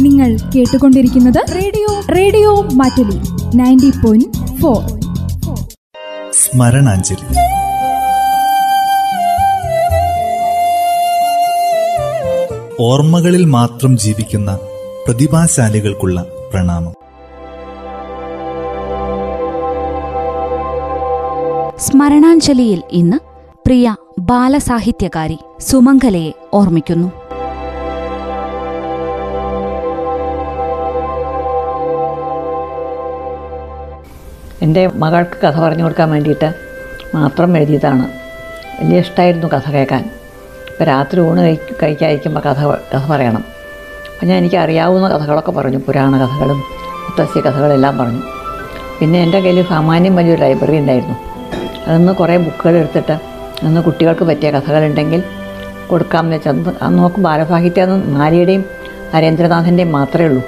നിങ്ങൾ കേട്ടുകൊണ്ടിരിക്കുന്നത് radio radio മാറ്റുലി നയന്റി പോയിന്റ് ഫോർ. സ്മരണാഞ്ജലി. ഓർമ്മകളിൽ മാത്രം ജീവിക്കുന്ന പ്രതിഭാശാലികൾക്കുള്ള പ്രണാമം. സ്മരണാഞ്ജലിയിൽ ഇന്ന് പ്രിയ ബാലസാഹിത്യകാരി സുമംഗലയെ ഓർമ്മിക്കുന്നു. എന്റെ മകൾക്ക് കഥ പറഞ്ഞു കൊടുക്കാൻ വേണ്ടിയിട്ട് മാത്രം എഴുതിയതാണ്. വലിയ ഇഷ്ടമായിരുന്നു കഥ കേൾക്കാൻ. ഇപ്പോൾ രാത്രി ഊണ് കഴി കഴിക്കാതിരിക്കുമ്പോൾ കഥ കഥ പറയണം. അപ്പം ഞാൻ എനിക്ക് അറിയാവുന്ന കഥകളൊക്കെ പറഞ്ഞു. പുരാണ കഥകളും മുത്തശ്ശി കഥകളെല്ലാം പറഞ്ഞു. പിന്നെ എന്റെ കയ്യിൽ സാമാന്യം വലിയൊരു ലൈബ്രറി ഉണ്ടായിരുന്നു. അതിന്ന് കുറേ ബുക്കുകൾ എടുത്തിട്ട് അന്ന് കുട്ടികൾക്ക് പറ്റിയ കഥകളുണ്ടെങ്കിൽ കൊടുക്കാമെന്ന് വെച്ചാൽ അന്ന് നോക്കും ബാലസാഹിത്യം അന്ന് നാരിയുടെയും നരേന്ദ്രനാഥന്റെയും മാത്രമേ ഉള്ളൂ.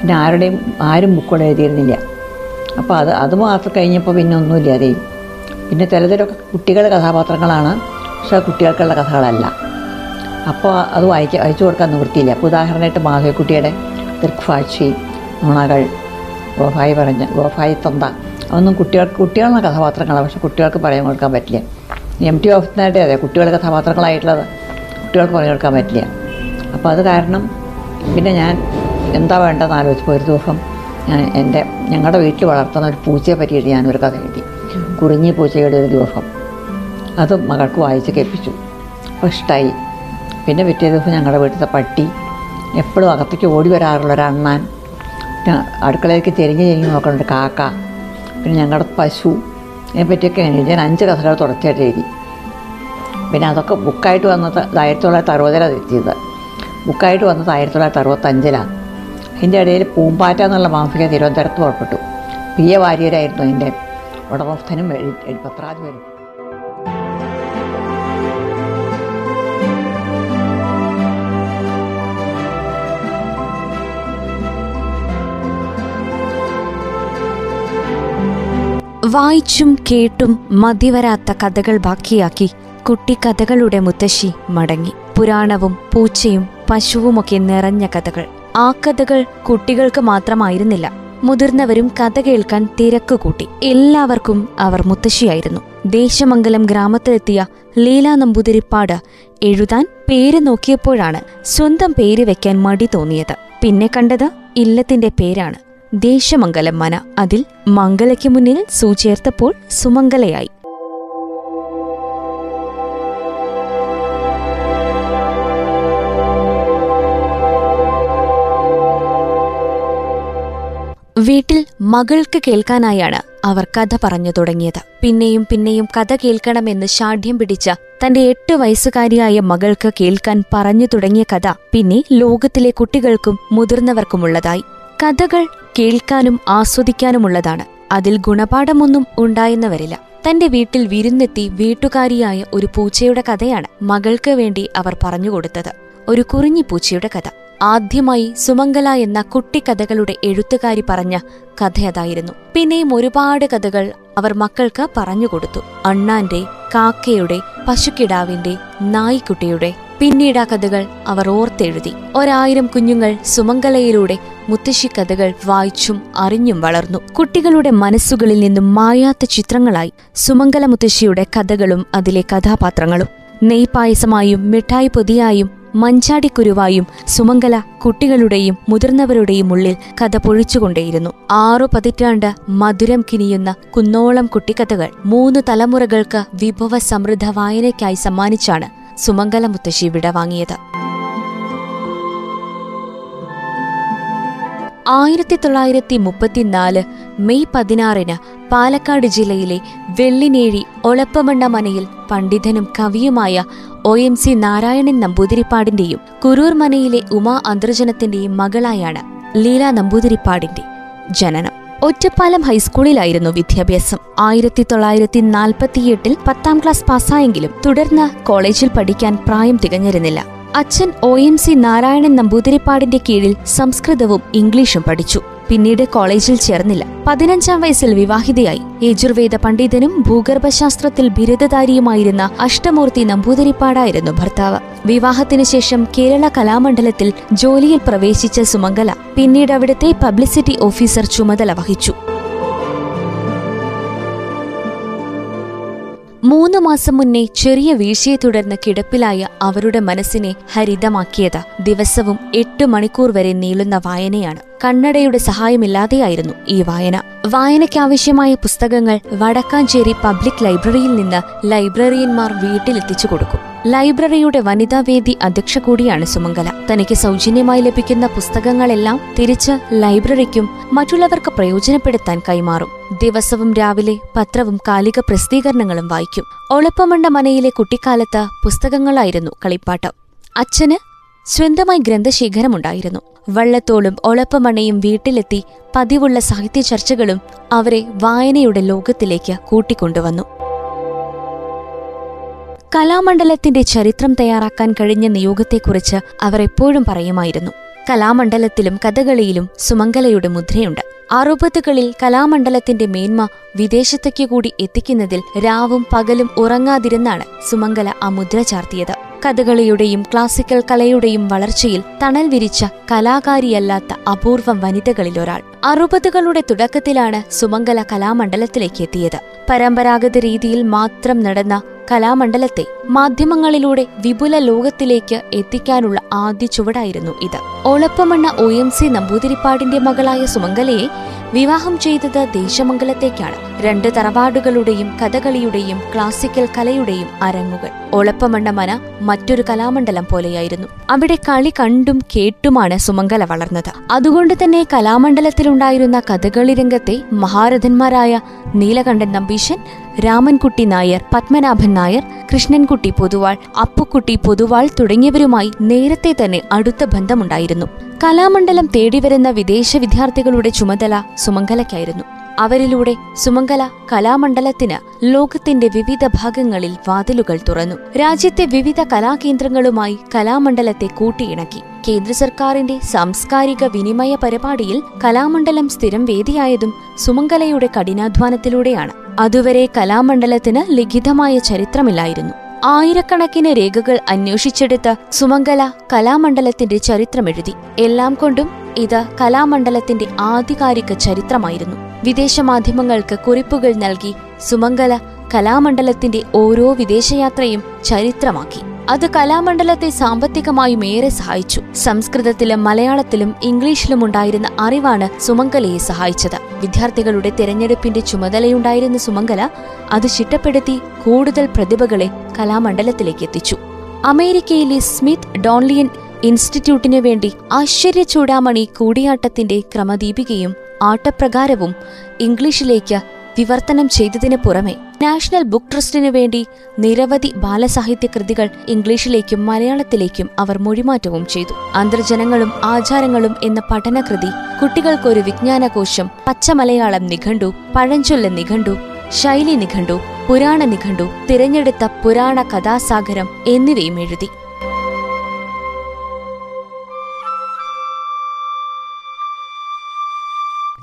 പിന്നെ ആരുടെയും ആരും ബുക്കുകൾ എഴുതിയിരുന്നില്ല. അപ്പോൾ അത് അത് മാത്രം കഴിഞ്ഞപ്പോൾ പിന്നെ ഒന്നുമില്ല അതേ. പിന്നെ ചിലതിലൊക്കെ കുട്ടികളുടെ കഥാപാത്രങ്ങളാണ് പക്ഷെ കുട്ടികൾക്കുള്ള കഥകളല്ല. അപ്പോൾ അത് വായിക്ക വായിച്ചു കൊടുക്കാൻ നിവൃത്തിയില്ല. അപ്പോൾ ഉദാഹരണമായിട്ട് മാധവിക്കുട്ടിയുടെ ദൃക്സാക്ഷി നുണകൾ ഗോഫായി പറഞ്ഞ ഗോഫായി തൊന്ത അതൊന്നും കുട്ടികൾക്ക് കുട്ടികളുടെ കഥാപാത്രങ്ങളാണ് പക്ഷെ കുട്ടികൾക്ക് പറയാൻ കൊടുക്കാൻ പറ്റില്ല. എം ടി ഓഫീസിനായിട്ട് അതെ കുട്ടികളുടെ കഥാപാത്രങ്ങളായിട്ടുള്ളത് കുട്ടികൾക്ക് പറഞ്ഞു കൊടുക്കാൻ പറ്റില്ല. അപ്പോൾ അത് കാരണം പിന്നെ ഞാൻ എന്താ വേണ്ടതെന്ന് ആലോചിച്ചപ്പോൾ ഒരു ദിവസം ഞാൻ എന്റെ ഞങ്ങളുടെ വീട്ടിൽ വളർത്തുന്ന ഒരു പൂച്ചയെ പറ്റിയിട്ട് ഞാനൊരു കഥ എഴുതി. കുറിഞ്ഞി പൂച്ചയുടെ ഒരു ദിവസം അത് മകൾക്ക് വായിച്ച് കേൾപ്പിച്ചു. അപ്പോൾ ഇഷ്ടമായി പിന്നെ പിറ്റേ ദിവസം ഞങ്ങളുടെ വീട്ടിലത്തെ പട്ടി എപ്പോഴും അകത്തേക്ക് ഓടി വരാറുള്ള ഒരു അണ്ണാൻ. അടുക്കളയിലേക്ക് ചെരിഞ്ഞ് ചെരിഞ്ഞ് നോക്കുന്നുണ്ട് കാക്ക. പിന്നെ ഞങ്ങളുടെ പശു. ഇതിനെപ്പറ്റിയൊക്കെ എഴുതി. ഞാൻ അഞ്ച് കഥകൾ തുടർച്ചയായിട്ട് എഴുതി. പിന്നെ അതൊക്കെ ബുക്കായിട്ട് വന്നത് ആയിരത്തി തൊള്ളായിരത്തി അറുപതിലാണ് എത്തിയത്. ബുക്കായിട്ട് വന്നത് ആയിരത്തി തൊള്ളായിരത്തി അറുപത്തഞ്ചിലാണ്. അതിന്റെ ഇടയിൽ പൂമ്പാറ്റ എന്നുള്ള മാസിക തിരുവനന്തപുരത്ത് പുറപ്പെട്ടു. പി എ വാര്യരായിരുന്നു അതിന്റെ ഉടമസ്ഥനും പത്രാധിപരും വായിച്ചും കേട്ടും മതിവരാത്ത കഥകൾ ബാക്കിയാക്കി കുട്ടിക്കഥകളുടെ മുത്തശ്ശി മടങ്ങി. പുരാണവും പൂച്ചയും പശുവുമൊക്കെ നിറഞ്ഞ കഥകൾ. ആ കഥകൾ കുട്ടികൾക്ക് മാത്രമായിരുന്നില്ല. മുതിർന്നവരും കഥ കേൾക്കാൻ തിരക്ക് കൂട്ടി എല്ലാവർക്കും അവർ മുത്തശ്ശിയായിരുന്നു. ദേശമംഗലം ഗ്രാമത്തിലെത്തിയ ലീല നമ്പൂതിരിപ്പാട് എഴുതാൻ പേര് നോക്കിയപ്പോഴാണ് സ്വന്തം പേര് വെക്കാൻ മടി തോന്നിയത്. പിന്നെ കണ്ടത് ഇല്ലത്തിന്റെ പേരാണ്. ദേശമംഗലം മന. അതിൽ മംഗലയ്ക്ക് മുന്നിൽ സൂചേർത്തപ്പോൾ സുമംഗലയായി. വീട്ടിൽ മകൾക്ക് കേൾക്കാനായാണ് അവർ കഥ പറഞ്ഞു തുടങ്ങിയത്. പിന്നെയും പിന്നെയും കഥ കേൾക്കണമെന്ന് ഷാഠ്യം പിടിച്ച തന്റെ എട്ട് വയസ്സുകാരിയായ മകൾക്ക് കേൾക്കാൻ പറഞ്ഞു തുടങ്ങിയ കഥ പിന്നെ ലോകത്തിലെ കുട്ടികൾക്കും മുതിർന്നവർക്കുമുള്ളതായി. കഥകൾ കേൾക്കാനും ആസ്വദിക്കാനുമുള്ളതാണ്. അതിൽ ഗുണപാഠമൊന്നും ഉണ്ടായെന്ന് വരില്ല തന്റെ വീട്ടിൽ വിരുന്നെത്തി വീട്ടുകാരിയായ ഒരു പൂച്ചയുടെ കഥയാണ് മകൾക്ക് വേണ്ടി അവർ പറഞ്ഞുകൊടുത്തത് ഒരു കുറിഞ്ഞി പൂച്ചയുടെ കഥ. ആദ്യമായി സുമംഗല എന്ന കുട്ടിക്കഥകളുടെ എഴുത്തുകാരി പറഞ്ഞ കഥയതായിരുന്നു. പിന്നെയും ഒരുപാട് കഥകൾ അവർ മക്കൾക്ക് പറഞ്ഞുകൊടുത്തു അണ്ണാന്റെ കാക്കയുടെ പശുക്കിടാവിന്റെ നായിക്കുട്ടിയുടെ. പിന്നീട് ആ കഥകൾ അവർ ഓർത്തെഴുതി. ഒരായിരം കുഞ്ഞുങ്ങൾ സുമംഗലയിലൂടെ മുത്തശ്ശി കഥകൾ വായിച്ചും അറിഞ്ഞും വളർന്നു. കുട്ടികളുടെ മനസ്സുകളിൽ നിന്നും മായാത്ത ചിത്രങ്ങളായി സുമംഗല മുത്തശ്ശിയുടെ കഥകളും അതിലെ കഥാപാത്രങ്ങളും. നെയ്പായസമായും മിഠായി പൊതിയായും മഞ്ചാടിക്കുരുവായും സുമംഗല കുട്ടികളുടെയും മുതിർന്നവരുടെയും ഉള്ളിൽ കഥ പൊഴിച്ചുകൊണ്ടേയിരുന്നു. ആറു പതിറ്റാണ്ട് മധുരം കിനിയുന്ന കുന്നോളം കുട്ടിക്കഥകൾ മൂന്ന് തലമുറകൾക്ക് വിഭവ സമൃദ്ധ വായനയ്ക്കായി സമ്മാനിച്ചാണ് സുമംഗല മുത്തശ്ശി വിടവാങ്ങിയത് ആയിരത്തി തൊള്ളായിരത്തി മുപ്പത്തിനാല് മെയ് പതിനാറിന് പാലക്കാട് ജില്ലയിലെ വെള്ളിനേഴി ഒളപ്പമണ്ണ മനയിൽ പണ്ഡിതനും കവിയുമായ ഒ എം സി നാരായണൻ നമ്പൂതിരിപ്പാടിന്റെയും കുരൂർ മനയിലെ ഉമാ അന്തർജനത്തിന്റെയും മകളായാണ് ലീല നമ്പൂതിരിപ്പാടിന്റെ ജനനം. ഒറ്റപ്പാലം ഹൈസ്കൂളിലായിരുന്നു വിദ്യാഭ്യാസം. ആയിരത്തി തൊള്ളായിരത്തി നാൽപ്പത്തിയെട്ടിൽ പത്താം ക്ലാസ് പാസ്സായെങ്കിലും തുടർന്ന് കോളേജിൽ പഠിക്കാൻ പ്രായം തികഞ്ഞിരുന്നില്ല. അച്ഛൻ ഒ എം സി നാരായണൻ നമ്പൂതിരിപ്പാടിന്റെ കീഴിൽ സംസ്കൃതവും ഇംഗ്ലീഷും പഠിച്ചു. പിന്നീട് കോളേജിൽ ചേർന്നില്ല. പതിനഞ്ചാം വയസ്സിൽ വിവാഹിതയായി. യജുർവേദ പണ്ഡിതനും ഭൂഗർഭശാസ്ത്രത്തിൽ ബിരുദധാരിയുമായിരുന്ന അഷ്ടമൂർത്തി നമ്പൂതിരിപ്പാടായിരുന്നു ഭർത്താവ്. വിവാഹത്തിനു ശേഷം കേരള കലാമണ്ഡലത്തിൽ ജോലിയിൽ പ്രവേശിച്ച സുമംഗല. പിന്നീട് അവിടുത്തെ പബ്ലിസിറ്റി ഓഫീസർ ചുമതല വഹിച്ചു. മൂന്ന് മാസം മുന്നേ ചെറിയ വീഴ്ചയെ തുടർന്ന് കിടപ്പിലായ അവരുടെ മനസ്സിനെ ഹരിതമാക്കിയത് ദിവസവും എട്ട് മണിക്കൂർ വരെ നീളുന്ന വായനയാണ്. കണ്ണടയുടെ സഹായമില്ലാതെയായിരുന്നു ഈ വായന. വായനയ്ക്കാവശ്യമായ പുസ്തകങ്ങൾ വടക്കാഞ്ചേരി പബ്ലിക് ലൈബ്രറിയിൽ നിന്ന് ലൈബ്രറിയന്മാർ വീട്ടിലെത്തിച്ചു കൊടുക്കും. ലൈബ്രറിയുടെ വനിതാവേദി അധ്യക്ഷ കൂടിയാണ് സുമംഗല. തനിക്ക് സൗജന്യമായി ലഭിക്കുന്ന പുസ്തകങ്ങളെല്ലാം തിരിച്ച് ലൈബ്രറിക്കും മറ്റുള്ളവർക്ക് പ്രയോജനപ്പെടുത്താൻ കൈമാറും. ദിവസവും രാവിലെ പത്രവും കാലിക പ്രസിദ്ധീകരണങ്ങളും വായിക്കും. ഒളപ്പമണ്ട മനയിലെ കുട്ടിക്കാലത്ത് പുസ്തകങ്ങളായിരുന്നു കളിപ്പാട്ടം. അച്ഛന് സ്വന്തമായി ഗ്രന്ഥശേഖരമുണ്ടായിരുന്നു. വള്ളത്തോളും ഒളപ്പമണയും വീട്ടിലെത്തി പതിവുള്ള സാഹിത്യ ചർച്ചകളും അവരെ വായനയുടെ ലോകത്തിലേക്ക് കൂട്ടിക്കൊണ്ടുവന്നു. കലാമണ്ഡലത്തിന്റെ ചരിത്രം തയ്യാറാക്കാൻ കഴിഞ്ഞ നിയോഗത്തെക്കുറിച്ച് അവർ എപ്പോഴും പറയുമായിരുന്നു. കലാമണ്ഡലത്തിലും കഥകളിയിലും സുമംഗലയുടെ മുദ്രയുണ്ട്. അറുപതുകളിൽ കലാമണ്ഡലത്തിന്റെ മേന്മ വിദേശത്തേക്ക് കൂടി എത്തിക്കുന്നതിൽ രാവും പകലും ഉറങ്ങാതിരുന്നാണ് സുമംഗല ആ മുദ്ര ചാർത്തിയത്. കഥകളിയുടെയും ക്ലാസിക്കൽ കലയുടെയും വളർച്ചയിൽ തണൽ വിരിച്ച കലാകാരിയല്ലാത്ത അപൂർവം വനിതകളിലൊരാൾ. അറുപതുകളുടെ തുടക്കത്തിലാണ് സുമംഗല കലാമണ്ഡലത്തിലേക്ക് എത്തിയത് പരമ്പരാഗത രീതിയിൽ മാത്രം നടന്ന കലാമണ്ഡലത്തെ മാധ്യമങ്ങളിലൂടെ വിപുല ലോകത്തിലേക്ക് എത്തിക്കാനുള്ള ആദ്യ ചുവടായിരുന്നു ഇത്. ഒളപ്പമണ്ണ ഒ എം സി നമ്പൂതിരിപ്പാടിന്റെ മകളായ സുമംഗലയെ വിവാഹം ചെയ്തത് ദേശമംഗലത്തേക്കാണ്. രണ്ട് തറവാടുകളുടെയും കഥകളിയുടെയും ക്ലാസിക്കൽ കലയുടെയും അരങ്ങുകൾ. ഒളപ്പമണ്ണ മന മറ്റൊരു കലാമണ്ഡലം പോലെയായിരുന്നു. അവിടെ കളി കണ്ടും കേട്ടുമാണ് സുമംഗല വളർന്നത്. അതുകൊണ്ട് തന്നെ കലാമണ്ഡലത്തിലുണ്ടായിരുന്ന കഥകളി രംഗത്തെ മഹാരഥന്മാരായ നീലകണ്ഠൻ നമ്പീശൻ രാമൻകുട്ടി നായർ പത്മനാഭൻ നായർ കൃഷ്ണൻകുട്ടി പൊതുവാൾ അപ്പുക്കുട്ടി പൊതുവാൾ തുടങ്ങിയവരുമായി നേരത്തെ തന്നെ അടുത്ത ബന്ധമുണ്ടായിരുന്നു. കലാമണ്ഡലം തേടിവരുന്ന വിദേശ വിദ്യാർത്ഥികളുടെ ചുമതല സുമംഗലയ്ക്കായിരുന്നു. അവരിലൂടെ സുമംഗല കലാമണ്ഡലത്തിന് ലോകത്തിന്റെ വിവിധ ഭാഗങ്ങളിൽ വാതിലുകൾ തുറന്നു. രാജ്യത്തെ വിവിധ കലാകേന്ദ്രങ്ങളുമായി കലാമണ്ഡലത്തെ കൂട്ടിയിണക്കി. കേന്ദ്ര സർക്കാരിന്റെ സാംസ്കാരിക വിനിമയ പരിപാടിയിൽ കലാമണ്ഡലം സ്ഥിരം വേദിയായതും സുമംഗലയുടെ കഠിനാധ്വാനത്തിലൂടെയാണ്. അതുവരെ കലാമണ്ഡലത്തിന് ലിഖിതമായ ചരിത്രമില്ലായിരുന്നു. ആയിരക്കണക്കിന് രേഖകൾ അന്വേഷിച്ചെടുത്ത് സുമംഗല കലാമണ്ഡലത്തിന്റെ ചരിത്രമെഴുതി. എല്ലാം കൊണ്ടും ഇത് കലാമണ്ഡലത്തിന്റെ ആധികാരിക ചരിത്രമായിരുന്നു. വിദേശ മാധ്യമങ്ങൾക്ക് കുറിപ്പുകൾ നൽകി സുമംഗല കലാമണ്ഡലത്തിന്റെ ഓരോ വിദേശയാത്രയും ചരിത്രമാക്കി. അത് കലാമണ്ഡലത്തെ സാമ്പത്തികമായും ഏറെ സഹായിച്ചു. സംസ്കൃതത്തിലും മലയാളത്തിലും ഇംഗ്ലീഷിലും ഉണ്ടായിരുന്ന അറിവാണ് സുമംഗലയെ സഹായിച്ചത്. വിദ്യാർത്ഥികളുടെ തിരഞ്ഞെടുപ്പിന്റെ ചുമതലയുണ്ടായിരുന്ന സുമംഗല അത് ചിട്ടപ്പെടുത്തി കൂടുതൽ പ്രതിഭകളെ കലാമണ്ഡലത്തിലേക്ക് എത്തിച്ചു. അമേരിക്കയിലെ സ്മിത്ത് ഡോൺലിയൻ ഇൻസ്റ്റിറ്റ്യൂട്ടിനു വേണ്ടി ആശ്ചര്യ ചൂടാമണി കൂടിയാട്ടത്തിന്റെ ക്രമദീപികയും ആട്ടപ്രകാരവും ഇംഗ്ലീഷിലേക്ക് വിവർത്തനം ചെയ്തതിനു പുറമെ നാഷണൽ ബുക്ക് ട്രസ്റ്റിനു വേണ്ടി നിരവധി ബാലസാഹിത്യ കൃതികൾ ഇംഗ്ലീഷിലേക്കും മലയാളത്തിലേക്കും അവർ മൊഴിമാറ്റവും ചെയ്തു. അന്തർജനങ്ങളും ആചാരങ്ങളും എന്ന പഠനകൃതി കുട്ടികൾക്കൊരു വിജ്ഞാനകോശം പച്ചമലയാളം നിഘണ്ടു പഴഞ്ചൊല്ല നിഘണ്ടു ശൈലി നിഘണ്ടു പുരാണ നിഘണ്ടു തിരഞ്ഞെടുത്ത പുരാണ കഥാസാഗരം എന്നിവയും എഴുതി.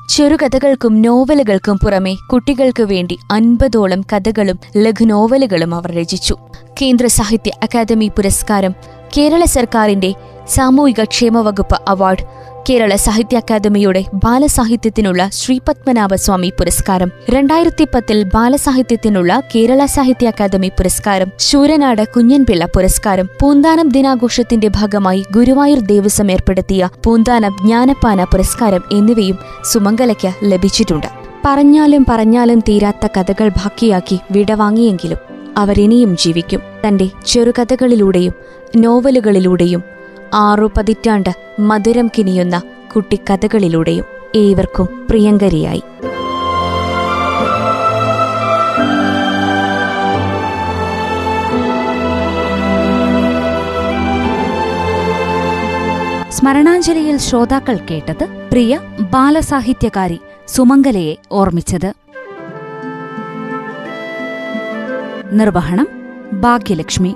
ചെറുകഥകൾക്കും നോവലുകൾക്കും പുറമെ കുട്ടികൾക്ക് വേണ്ടി അൻപതോളം കഥകളും ലഘുനോവലുകളും അവർ രചിച്ചു. കേന്ദ്ര സാഹിത്യ അക്കാദമി പുരസ്കാരം കേരള സർക്കാരിന്റെ സാമൂഹിക ക്ഷേമ വകുപ്പ് അവാർഡ് കേരള സാഹിത്യ അക്കാദമിയുടെ ബാലസാഹിത്യത്തിനുള്ള ശ്രീപത്മനാഭസ്വാമി പുരസ്കാരം രണ്ടായിരത്തി പത്തിൽ ബാലസാഹിത്യത്തിനുള്ള കേരള സാഹിത്യ അക്കാദമി പുരസ്കാരം ശൂരനാട് കുഞ്ഞൻപിള്ള പുരസ്കാരം പൂന്താനം ദിനാഘോഷത്തിന്റെ ഭാഗമായി ഗുരുവായൂർ ദേവസ്വം ഏർപ്പെടുത്തിയ പൂന്താനം ജ്ഞാനപ്പാന പുരസ്കാരം എന്നിവയും സുമംഗലയ്ക്ക് ലഭിച്ചിട്ടുണ്ട്. പറഞ്ഞാലും പറഞ്ഞാലും തീരാത്ത കഥകൾ ബാക്കിയാക്കി വിടവാങ്ങിയെങ്കിലും അവരിനിയും ജീവിക്കും. തന്റെ ചെറുകഥകളിലൂടെയും നോവലുകളിലൂടെയും ആറു പതിറ്റാണ്ട് മധുരം കിനിയുന്ന കുട്ടിക്കഥകളിലൂടെയും ഏവർക്കും പ്രിയങ്കരിയായി. സ്മരണാഞ്ജലിയിൽ ശ്രോതാക്കൾ കേട്ടത് പ്രിയ ബാലസാഹിത്യകാരി സുമംഗലയെ ഓർമ്മിച്ചത്. നിർവഹണം ഭാഗ്യലക്ഷ്മി.